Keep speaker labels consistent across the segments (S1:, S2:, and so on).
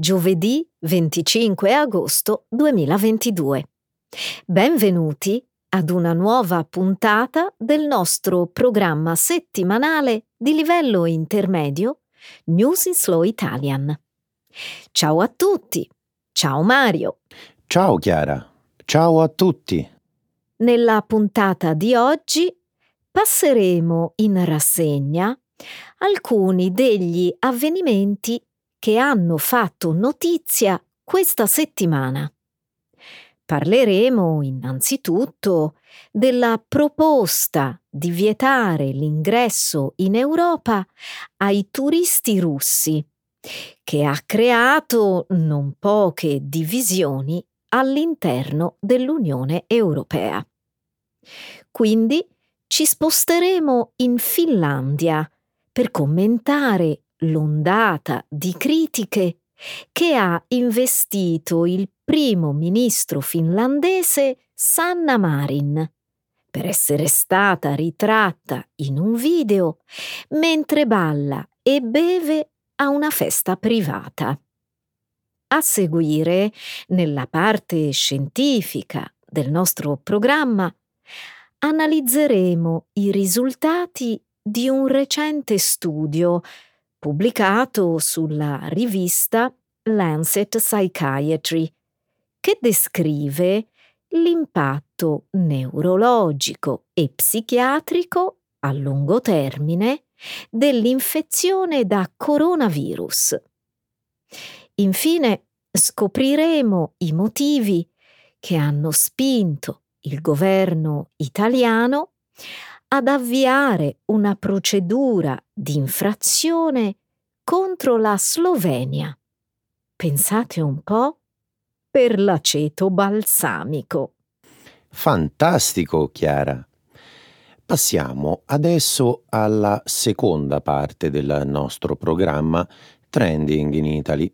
S1: giovedì 25 agosto 2022. Benvenuti ad una nuova puntata del nostro programma settimanale di livello intermedio News in Slow Italian. Ciao a tutti. Ciao Mario.
S2: Ciao Chiara. Ciao a tutti.
S1: Nella puntata di oggi passeremo in rassegna alcuni degli avvenimenti che hanno fatto notizia questa settimana. Parleremo innanzitutto della proposta di vietare l'ingresso in Europa ai turisti russi, che ha creato non poche divisioni all'interno dell'Unione Europea. Quindi ci sposteremo in Finlandia per commentare l'ondata di critiche che ha investito il primo ministro finlandese Sanna Marin per essere stata ritratta in un video mentre balla e beve a una festa privata. A seguire, nella parte scientifica del nostro programma, analizzeremo i risultati di un recente studio pubblicato sulla rivista Lancet Psychiatry, che descrive l'impatto neurologico e psichiatrico a lungo termine dell'infezione da coronavirus. Infine scopriremo i motivi che hanno spinto il governo italiano ad avviare una procedura di infrazione contro la Slovenia. Pensate un po' per l'aceto balsamico.
S2: Fantastico, Chiara. Passiamo adesso alla seconda parte del nostro programma Trending in Italy.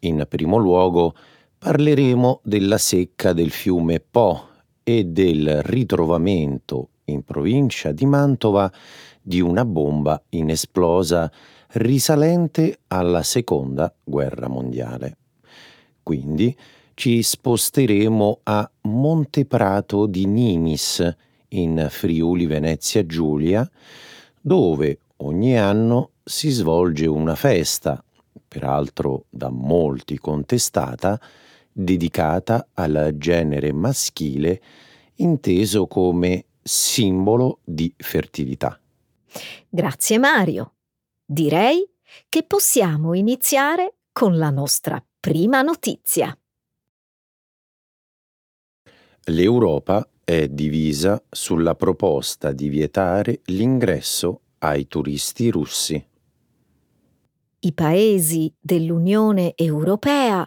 S2: In primo luogo parleremo della secca del fiume Po e del ritrovamento in provincia di Mantova di una bomba inesplosa risalente alla seconda guerra mondiale. Quindi ci sposteremo a Monteprato di Nimis in Friuli Venezia Giulia, dove ogni anno si svolge una festa, peraltro da molti contestata, dedicata al genere maschile inteso come simbolo di fertilità.
S1: Grazie Mario. Direi che possiamo iniziare con la nostra prima notizia.
S2: L'Europa è divisa sulla proposta di vietare l'ingresso ai turisti russi.
S1: I paesi dell'Unione Europea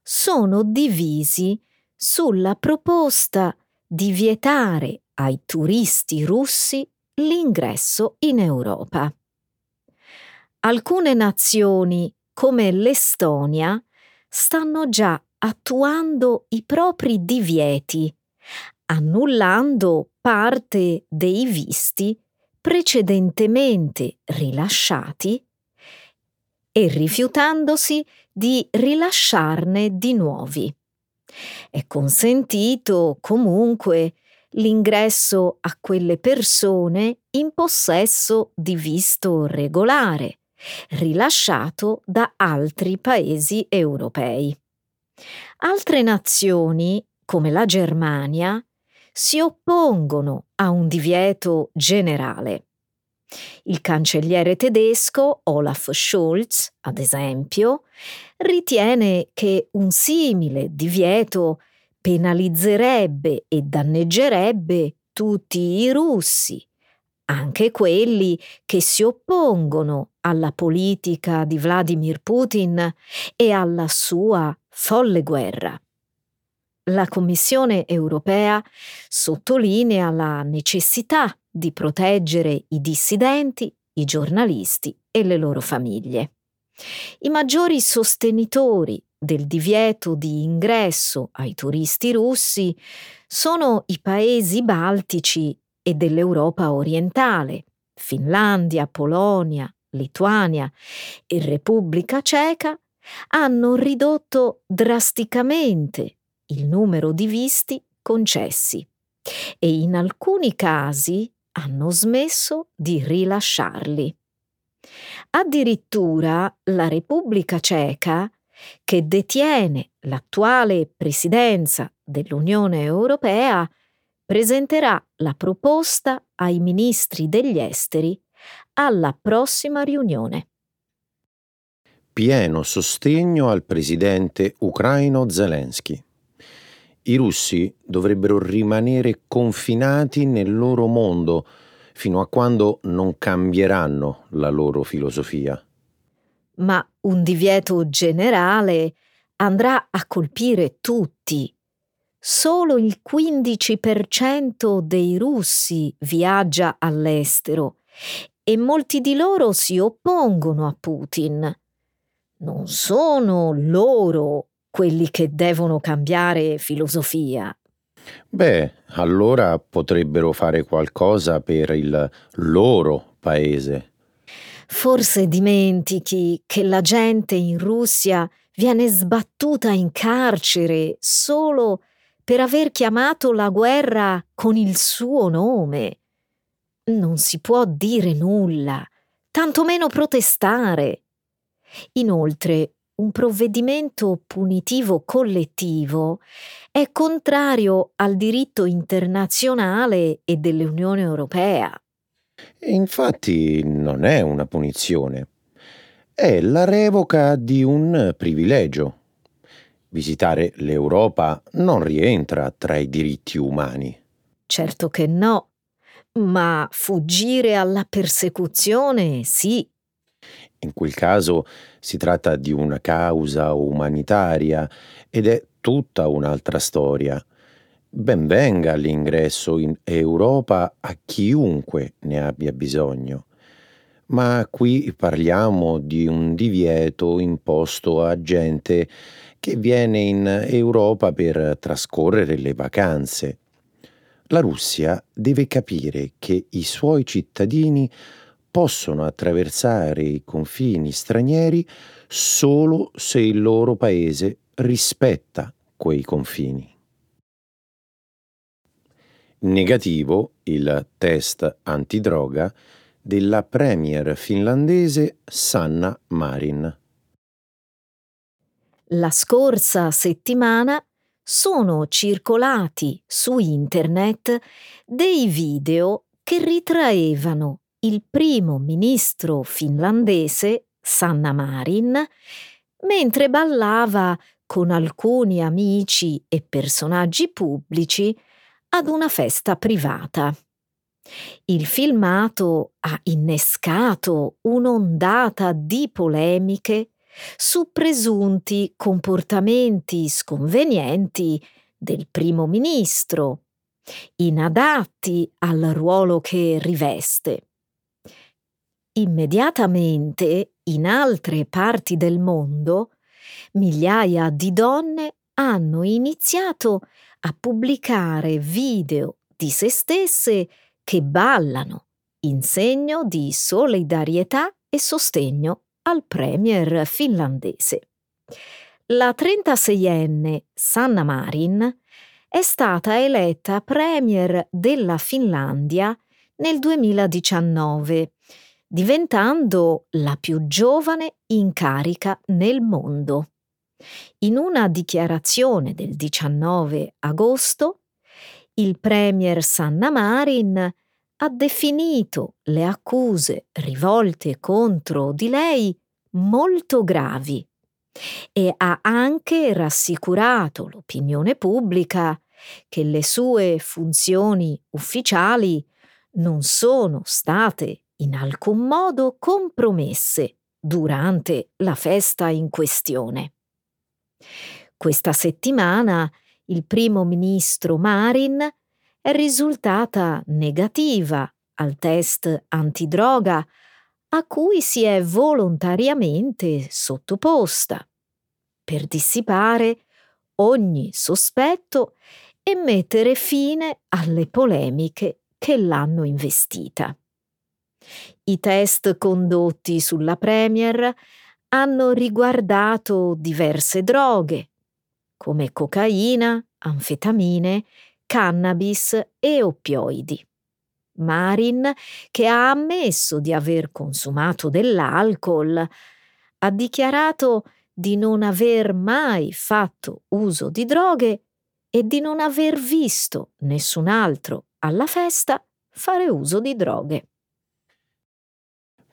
S1: sono divisi sulla proposta di vietare ai turisti russi l'ingresso in Europa. Alcune nazioni, come l'Estonia, stanno già attuando i propri divieti, annullando parte dei visti precedentemente rilasciati e rifiutandosi di rilasciarne di nuovi. È consentito comunque l'ingresso a quelle persone in possesso di visto regolare, rilasciato da altri paesi europei. Altre nazioni, come la Germania, si oppongono a un divieto generale. Il cancelliere tedesco Olaf Scholz, ad esempio, ritiene che un simile divieto penalizzerebbe e danneggerebbe tutti i russi, anche quelli che si oppongono alla politica di Vladimir Putin e alla sua folle guerra. La Commissione europea sottolinea la necessità di proteggere i dissidenti, i giornalisti e le loro famiglie. I maggiori sostenitori del divieto di ingresso ai turisti russi sono i paesi baltici e dell'Europa orientale, Finlandia, Polonia, Lituania e Repubblica Ceca, hanno ridotto drasticamente il numero di visti concessi e in alcuni casi hanno smesso di rilasciarli. Addirittura la Repubblica Ceca, che detiene l'attuale presidenza dell'Unione Europea, presenterà la proposta ai ministri degli esteri alla prossima riunione.
S2: Pieno sostegno al presidente ucraino Zelensky. I russi dovrebbero rimanere confinati nel loro mondo fino a quando non cambieranno la loro filosofia.
S1: Ma un divieto generale andrà a colpire tutti. Solo il 15% dei russi viaggia all'estero e molti di loro si oppongono a Putin. Non sono loro quelli che devono cambiare filosofia.
S2: Beh, allora potrebbero fare qualcosa per il loro paese.
S1: Forse dimentichi che la gente in Russia viene sbattuta in carcere solo per aver chiamato la guerra con il suo nome. Non si può dire nulla, tantomeno protestare. Inoltre, un provvedimento punitivo collettivo è contrario al diritto internazionale e dell'Unione Europea.
S2: Infatti non è una punizione, è la revoca di un privilegio. Visitare l'Europa non rientra tra i diritti umani.
S1: Certo che no, ma fuggire alla persecuzione sì.
S2: In quel caso si tratta di una causa umanitaria ed è tutta un'altra storia. Ben venga l'ingresso in Europa a chiunque ne abbia bisogno. Ma qui parliamo di un divieto imposto a gente che viene in Europa per trascorrere le vacanze. La Russia deve capire che i suoi cittadini possono attraversare i confini stranieri solo se il loro paese rispetta quei confini. Negativo il test antidroga della premier finlandese Sanna Marin.
S1: La scorsa settimana sono circolati su internet dei video che ritraevano il primo ministro finlandese, Sanna Marin, mentre ballava con alcuni amici e personaggi pubblici ad una festa privata. Il filmato ha innescato un'ondata di polemiche su presunti comportamenti sconvenienti del primo ministro, inadatti al ruolo che riveste. Immediatamente, in altre parti del mondo, migliaia di donne hanno iniziato a pubblicare video di se stesse che ballano in segno di solidarietà e sostegno al premier finlandese. La 36enne Sanna Marin è stata eletta premier della Finlandia nel 2019 diventando la più giovane in carica nel mondo. In una dichiarazione del 19 agosto, il premier Sanna Marin ha definito le accuse rivolte contro di lei molto gravi e ha anche rassicurato l'opinione pubblica che le sue funzioni ufficiali non sono state in alcun modo compromesse durante la festa in questione. Questa settimana il primo ministro Marin è risultata negativa al test antidroga a cui si è volontariamente sottoposta per dissipare ogni sospetto e mettere fine alle polemiche che l'hanno investita. I test condotti sulla Premier hanno riguardato diverse droghe, come cocaina, anfetamine, cannabis e oppioidi. Marin, che ha ammesso di aver consumato dell'alcol, ha dichiarato di non aver mai fatto uso di droghe e di non aver visto nessun altro alla festa fare uso di droghe.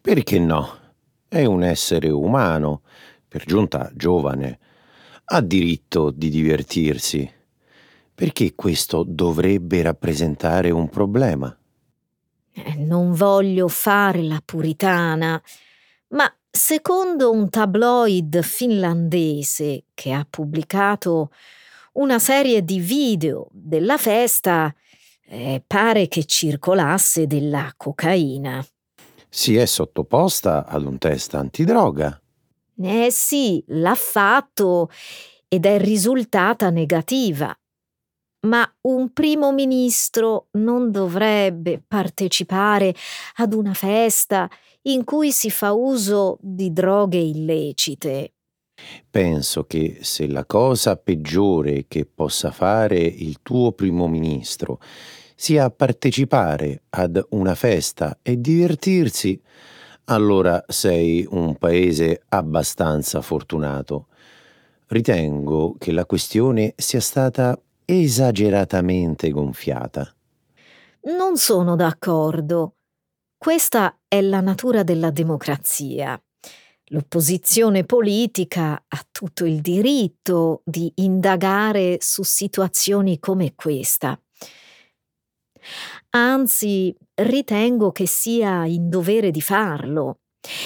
S2: Perché no? È un essere umano, per giunta giovane, ha diritto di divertirsi. Perché questo dovrebbe rappresentare un problema?
S1: Eh, non voglio fare la puritana, ma secondo un tabloid finlandese che ha pubblicato una serie di video della festa, eh, pare che circolasse della cocaina.
S2: Si è sottoposta ad un test antidroga.
S1: Eh sì, l'ha fatto ed è risultata negativa ma un primo ministro non dovrebbe partecipare ad una festa in cui si fa uso di droghe illecite.
S2: Penso che se la cosa peggiore che possa fare il tuo primo ministro sia partecipare ad una festa e divertirsi, allora sei un paese abbastanza fortunato. Ritengo che la questione sia stata esageratamente gonfiata.
S1: Non sono d'accordo. Questa è la natura della democrazia. L'opposizione politica ha tutto il diritto di indagare su situazioni come questa. Anzi, ritengo che sia in dovere di farlo.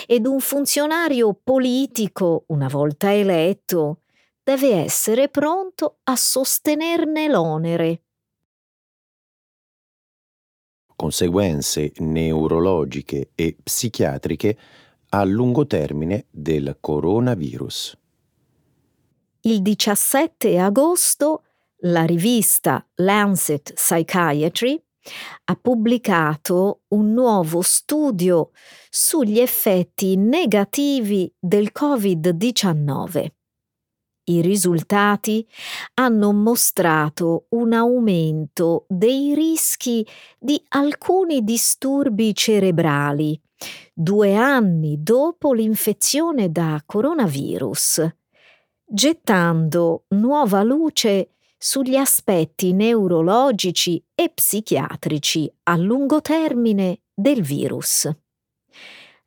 S1: Ed un funzionario politico, una volta eletto, deve essere pronto a sostenerne l'onere.
S2: Conseguenze neurologiche e psichiatriche a lungo termine del coronavirus.
S1: Il 17 agosto la rivista Lancet Psychiatry ha pubblicato un nuovo studio sugli effetti negativi del Covid-19. I risultati hanno mostrato un aumento dei rischi di alcuni disturbi cerebrali due anni dopo l'infezione da coronavirus, gettando nuova luce sugli aspetti neurologici e psichiatrici a lungo termine del virus.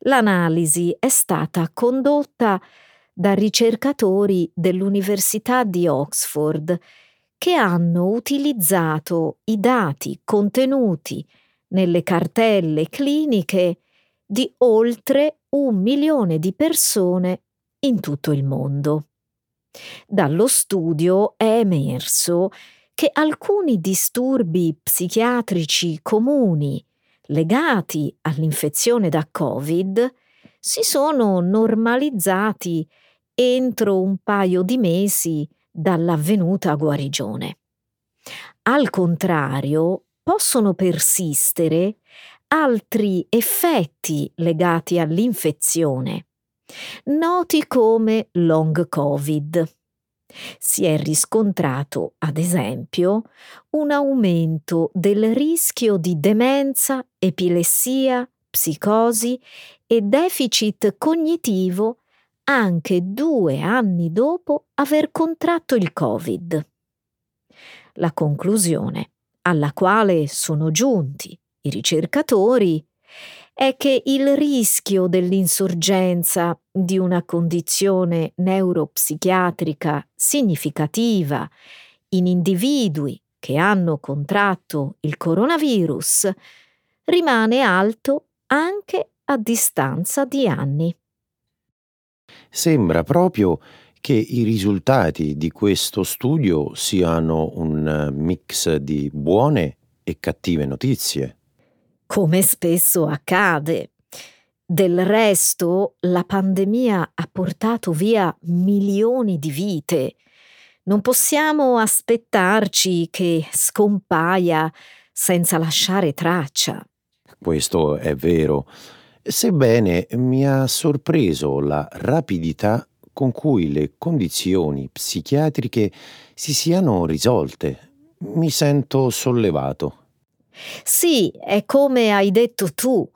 S1: L'analisi è stata condotta da ricercatori dell'Università di Oxford che hanno utilizzato i dati contenuti nelle cartelle cliniche di oltre un milione di persone in tutto il mondo. Dallo studio è emerso che alcuni disturbi psichiatrici comuni legati all'infezione da Covid si sono normalizzati entro un paio di mesi dall'avvenuta guarigione. Al contrario, possono persistere altri effetti legati all'infezione, noti come long covid. Si è riscontrato, ad esempio, un aumento del rischio di demenza, epilessia, psicosi e deficit cognitivo anche due anni dopo aver contratto il Covid. La conclusione alla quale sono giunti i ricercatori è che il rischio dell'insorgenza di una condizione neuropsichiatrica significativa in individui che hanno contratto il coronavirus rimane alto anche a distanza di anni.
S2: Sembra proprio che i risultati di questo studio siano un mix di buone e cattive notizie.
S1: Come spesso accade. Del resto, la pandemia ha portato via milioni di vite. Non possiamo aspettarci che scompaia senza lasciare traccia.
S2: Questo è vero sebbene mi ha sorpreso la rapidità con cui le condizioni psichiatriche si siano risolte. Mi sento sollevato.
S1: Sì, è come hai detto tu.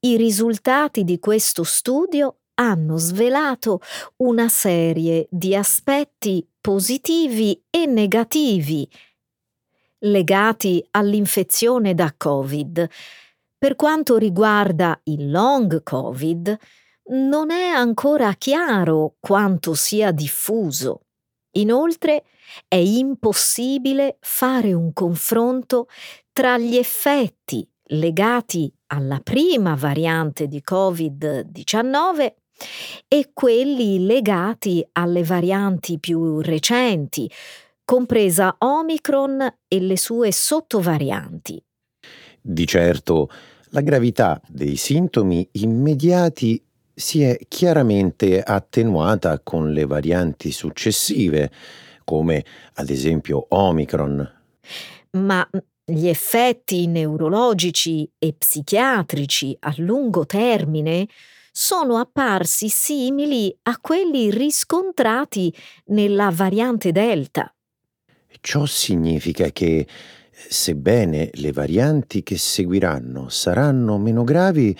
S1: I risultati di questo studio hanno svelato una serie di aspetti positivi e negativi legati all'infezione da Covid. Per quanto riguarda il long Covid, non è ancora chiaro quanto sia diffuso. Inoltre, è impossibile fare un confronto tra gli effetti legati alla prima variante di Covid-19 e quelli legati alle varianti più recenti, compresa Omicron e le sue sottovarianti.
S2: Di certo, la gravità dei sintomi immediati si è chiaramente attenuata con le varianti successive, come ad esempio Omicron.
S1: Ma gli effetti neurologici e psichiatrici a lungo termine sono apparsi simili a quelli riscontrati nella variante Delta.
S2: Ciò significa che, sebbene le varianti che seguiranno saranno meno gravi,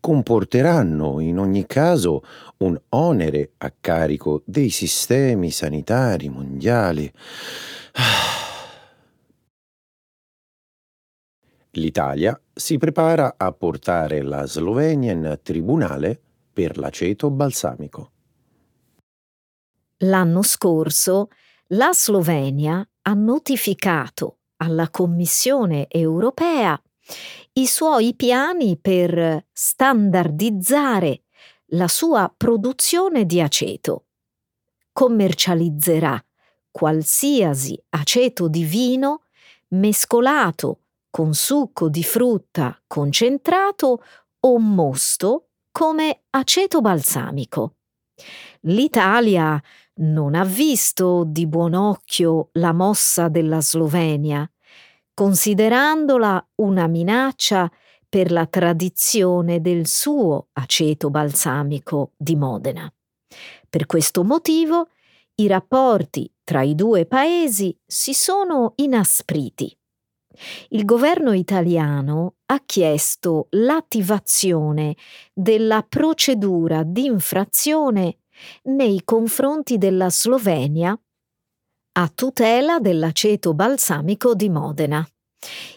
S2: comporteranno in ogni caso un onere a carico dei sistemi sanitari mondiali. L'Italia si prepara a portare la Slovenia in tribunale per l'aceto balsamico.
S1: L'anno scorso la Slovenia ha notificato alla Commissione europea i suoi piani per standardizzare la sua produzione di aceto. Commercializzerà qualsiasi aceto di vino mescolato con succo di frutta concentrato o mosto come aceto balsamico. L'Italia non ha visto di buon occhio la mossa della Slovenia, considerandola una minaccia per la tradizione del suo aceto balsamico di Modena. Per questo motivo i rapporti tra i due paesi si sono inaspriti. Il governo italiano ha chiesto l'attivazione della procedura di infrazione nei confronti della Slovenia a tutela dell'aceto balsamico di Modena.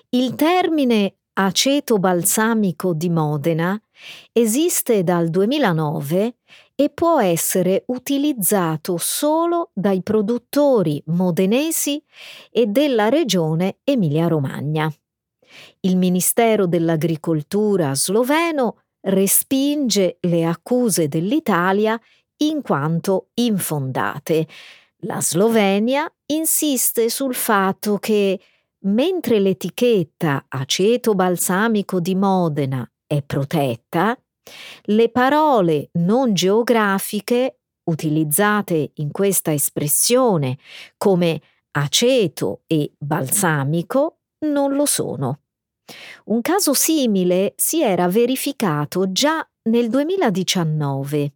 S1: Il termine aceto balsamico di Modena esiste dal 2009 e può essere utilizzato solo dai produttori modenesi e della regione Emilia-Romagna. Il Ministero dell'Agricoltura sloveno respinge le accuse dell'Italia in quanto infondate. La Slovenia insiste sul fatto che, mentre l'etichetta aceto balsamico di Modena è protetta, le parole non geografiche utilizzate in questa espressione come aceto e balsamico non lo sono. Un caso simile si era verificato già nel 2019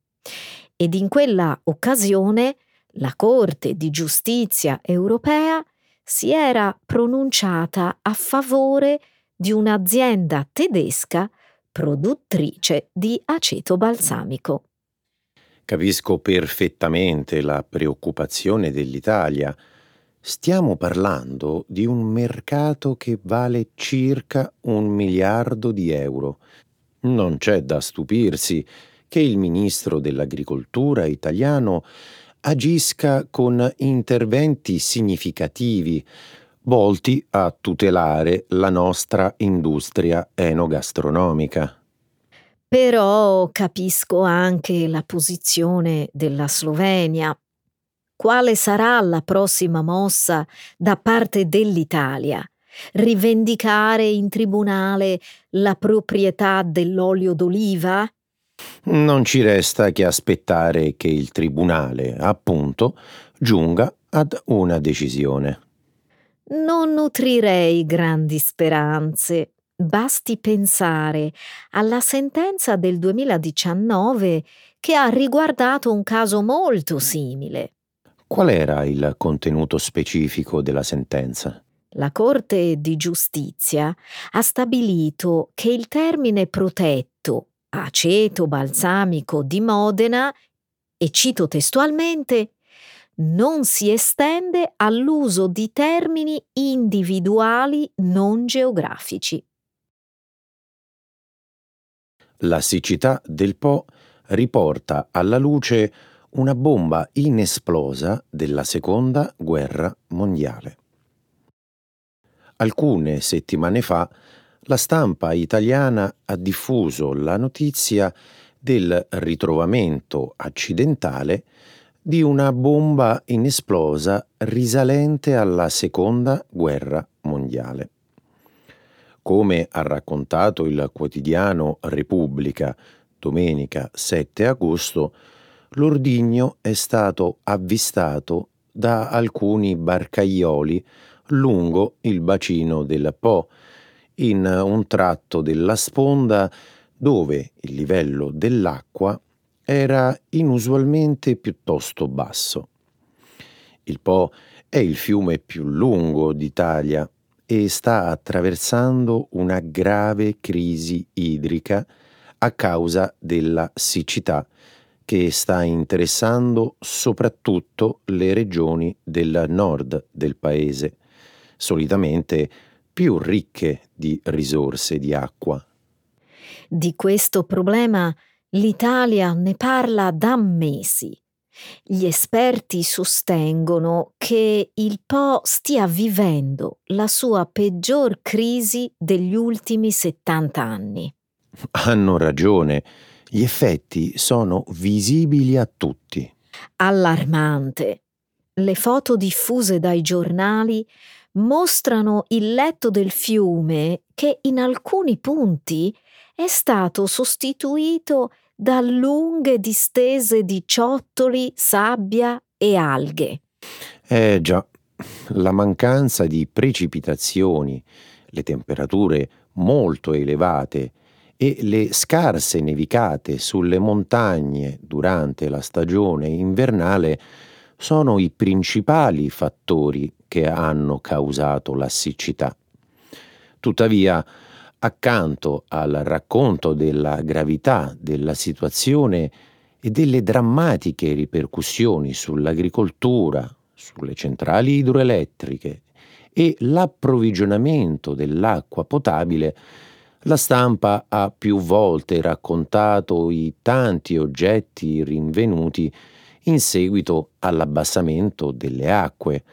S1: ed in quella occasione la Corte di giustizia europea si era pronunciata a favore di un'azienda tedesca produttrice di aceto balsamico.
S2: Capisco perfettamente la preoccupazione dell'Italia. Stiamo parlando di un mercato che vale circa un miliardo di euro. Non c'è da stupirsi che il ministro dell'Agricoltura italiano agisca con interventi significativi volti a tutelare la nostra industria enogastronomica.
S1: Però capisco anche la posizione della Slovenia. Quale sarà la prossima mossa da parte dell'Italia? Rivendicare in tribunale la proprietà dell'olio d'oliva?
S2: Non ci resta che aspettare che il tribunale, appunto, giunga ad una decisione.
S1: Non nutrirei grandi speranze. Basti pensare alla sentenza del 2019 che ha riguardato un caso molto simile.
S2: Qual era il contenuto specifico della sentenza?
S1: La Corte di giustizia ha stabilito che il termine protetto aceto balsamico di Modena, e cito testualmente, non si estende all'uso di termini individuali non geografici.
S2: La siccità del Po riporta alla luce una bomba inesplosa della seconda guerra mondiale. Alcune settimane fa la stampa italiana ha diffuso la notizia del ritrovamento accidentale di una bomba inesplosa risalente alla seconda guerra mondiale. Come ha raccontato il quotidiano Repubblica domenica 7 agosto, l'ordigno è stato avvistato da alcuni barcaioli lungo il bacino del Po, in un tratto della sponda dove il livello dell'acqua era inusualmente piuttosto basso. Il Po è il fiume più lungo d'Italia e sta attraversando una grave crisi idrica a causa della siccità che sta interessando soprattutto le regioni del nord del paese, solitamente più ricche di risorse di acqua.
S1: Di questo problema l'Italia ne parla da mesi. Gli esperti sostengono che il Po stia vivendo la sua peggior crisi degli ultimi 70 anni.
S2: Hanno ragione, gli effetti sono visibili a tutti.
S1: Allarmante. Le foto diffuse dai giornali mostrano il letto del fiume che in alcuni punti è stato sostituito da lunghe distese di ciottoli, sabbia e alghe.
S2: Eh già, la mancanza di precipitazioni, le temperature molto elevate e le scarse nevicate sulle montagne durante la stagione invernale sono i principali fattori che hanno causato la siccità. Tuttavia, accanto al racconto della gravità della situazione e delle drammatiche ripercussioni sull'agricoltura, sulle centrali idroelettriche e l'approvvigionamento dell'acqua potabile, la stampa ha più volte raccontato i tanti oggetti rinvenuti in seguito all'abbassamento delle acque,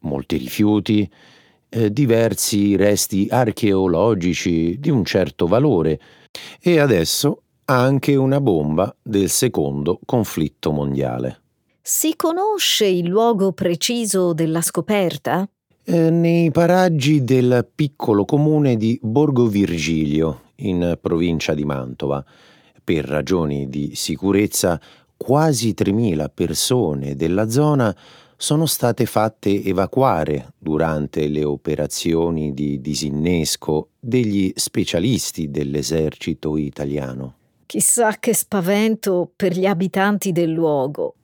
S2: molti rifiuti, eh, diversi resti archeologici di un certo valore e adesso anche una bomba del secondo conflitto mondiale.
S1: Si conosce il luogo preciso della scoperta?
S2: Eh, nei paraggi del piccolo comune di Borgo Virgilio, in provincia di Mantova. Per ragioni di sicurezza, quasi 3.000 persone della zona sono state fatte evacuare durante le operazioni di disinnesco degli specialisti dell'esercito italiano.
S1: Chissà che spavento per gli abitanti del luogo.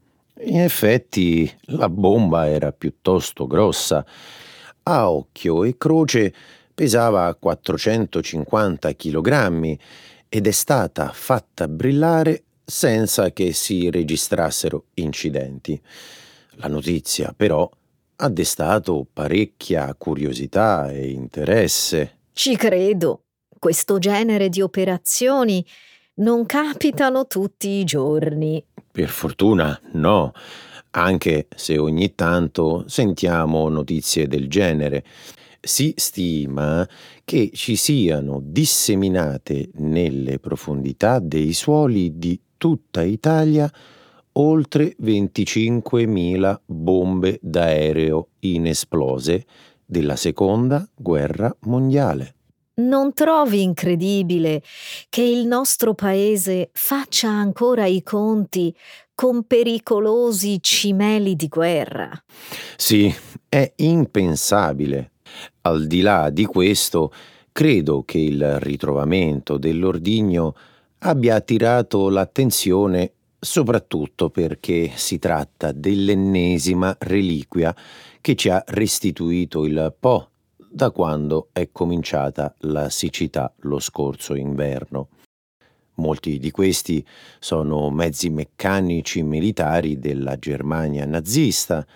S2: In effetti la bomba era piuttosto grossa. A occhio e croce pesava 450 kg ed è stata fatta brillare senza che si registrassero incidenti. La notizia, però, ha destato parecchia curiosità e interesse.
S1: Ci credo. Questo genere di operazioni non capitano tutti i giorni.
S2: Per fortuna no, anche se ogni tanto sentiamo notizie del genere. Si stima che ci siano disseminate nelle profondità dei suoli di tutta Italia oltre 25.000 bombe d'aereo inesplose della seconda guerra mondiale.
S1: Non trovi incredibile che il nostro paese faccia ancora i conti con pericolosi cimeli di guerra?
S2: Sì, è impensabile. Al di là di questo, Credo che il ritrovamento dell'ordigno abbia attirato l'attenzione soprattutto perché si tratta dell'ennesima reliquia che ci ha restituito il Po da quando è cominciata la siccità lo scorso inverno. Molti di questi sono mezzi meccanici militari della Germania nazista,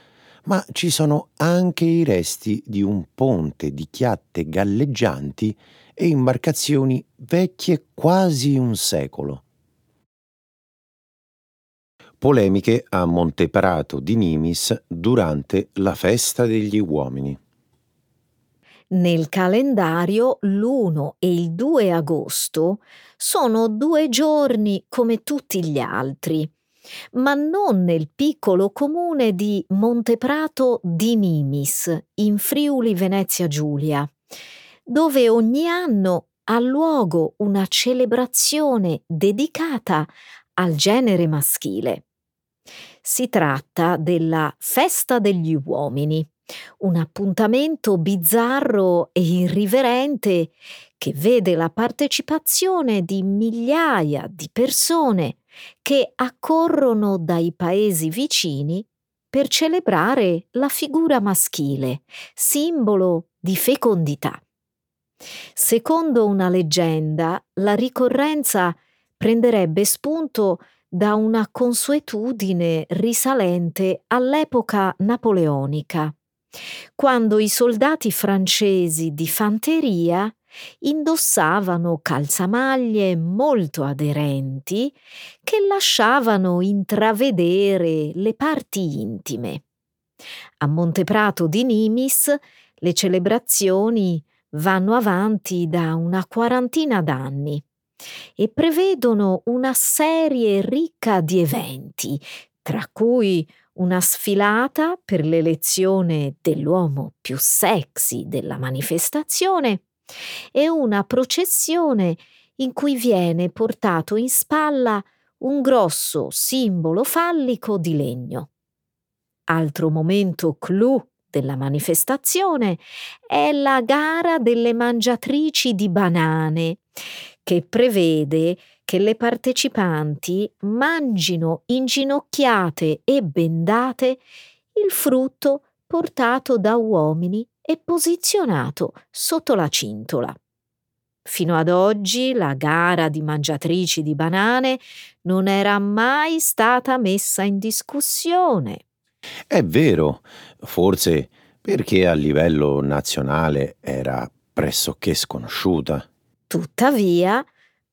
S2: ma ci sono anche i resti di un ponte di chiatte galleggianti e imbarcazioni vecchie quasi un secolo. Polemiche a Monteprato di Nimis durante la festa degli uomini.
S1: Nel calendario l'1 e il 2 agosto sono due giorni come tutti gli altri, ma non nel piccolo comune di Monteprato di Nimis, in Friuli Venezia Giulia, dove ogni anno ha luogo una celebrazione dedicata al genere maschile. Si tratta della Festa degli uomini un appuntamento bizzarro e irriverente che vede la partecipazione di migliaia di persone che accorrono dai paesi vicini per celebrare la figura maschile, simbolo di fecondità. Secondo una leggenda, la ricorrenza prenderebbe spunto da una consuetudine risalente all'epoca napoleonica quando i soldati francesi di fanteria indossavano calzamaglie molto aderenti che lasciavano intravedere le parti intime. A Monteprato di Nimis le celebrazioni vanno avanti da una quarantina d'anni e prevedono una serie ricca di eventi, tra cui una sfilata per l'elezione dell'uomo più sexy della manifestazione e una processione in cui viene portato in spalla un grosso simbolo fallico di legno. Altro momento clou della manifestazione è la gara delle mangiatrici di banane, che prevede che le partecipanti mangino inginocchiate e bendate il frutto portato da uomini e posizionato sotto la cintola. Fino ad oggi la gara di mangiatrici di banane non era mai stata messa in discussione.
S2: È vero, forse perché a livello nazionale era pressoché sconosciuta.
S1: Tuttavia,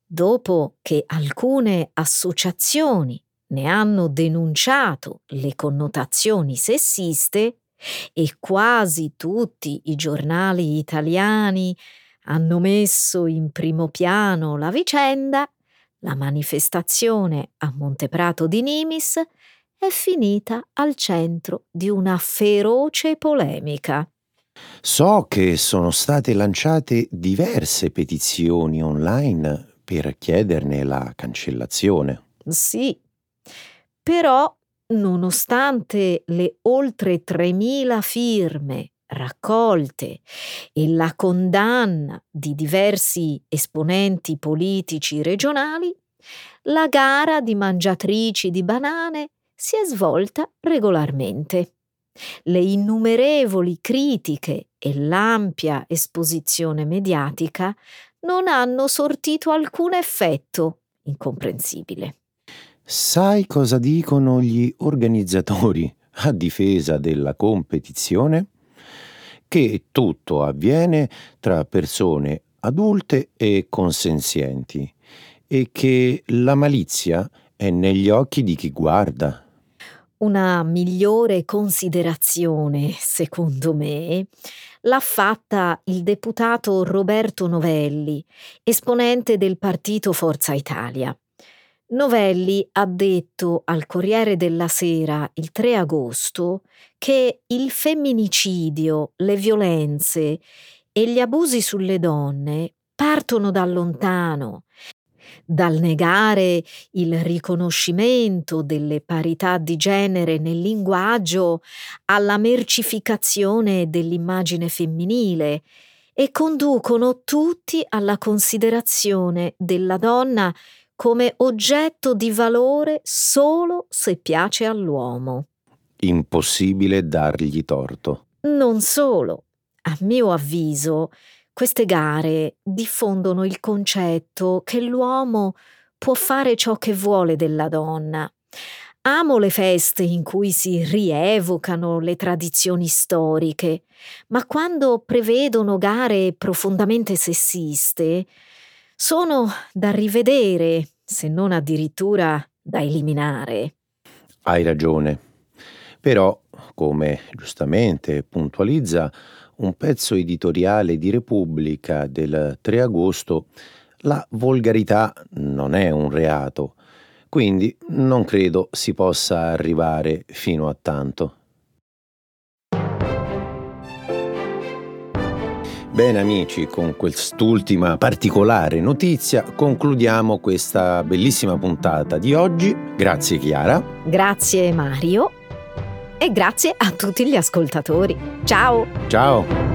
S1: dopo che alcune associazioni ne hanno denunciato le connotazioni sessiste e quasi tutti i giornali italiani hanno messo in primo piano la vicenda, la manifestazione a Monteprato di Nimis è finita al centro di una feroce polemica.
S2: So che sono state lanciate diverse petizioni online per chiederne la cancellazione.
S1: Sì, però nonostante le oltre 3.000 firme raccolte e la condanna di diversi esponenti politici regionali, la gara di mangiatrici di banane si è svolta regolarmente. Le innumerevoli critiche e l'ampia esposizione mediatica non hanno sortito alcun effetto incomprensibile.
S2: Sai cosa dicono gli organizzatori a difesa della competizione? Che tutto avviene tra persone adulte e consenzienti e che la malizia è negli occhi di chi guarda.
S1: Una migliore considerazione, secondo me, l'ha fatta il deputato Roberto Novelli, esponente del partito Forza Italia. Novelli ha detto al Corriere della Sera il 3 agosto che il femminicidio, le violenze e gli abusi sulle donne partono da lontano dal negare il riconoscimento delle parità di genere nel linguaggio alla mercificazione dell'immagine femminile e conducono tutti alla considerazione della donna come oggetto di valore solo se piace all'uomo.
S2: Impossibile dargli torto.
S1: Non solo. A mio avviso, queste gare diffondono il concetto che l'uomo può fare ciò che vuole della donna. Amo le feste in cui si rievocano le tradizioni storiche, ma quando prevedono gare profondamente sessiste, sono da rivedere, se non addirittura da eliminare.
S2: Hai ragione. Però, come giustamente puntualizza un pezzo editoriale di Repubblica del 3 agosto, la volgarità non è un reato, quindi non credo si possa arrivare fino a tanto. Bene amici, con quest'ultima particolare notizia concludiamo questa bellissima puntata di oggi. Grazie Chiara.
S1: Grazie Mario. E grazie a tutti gli ascoltatori. Ciao!
S2: Ciao!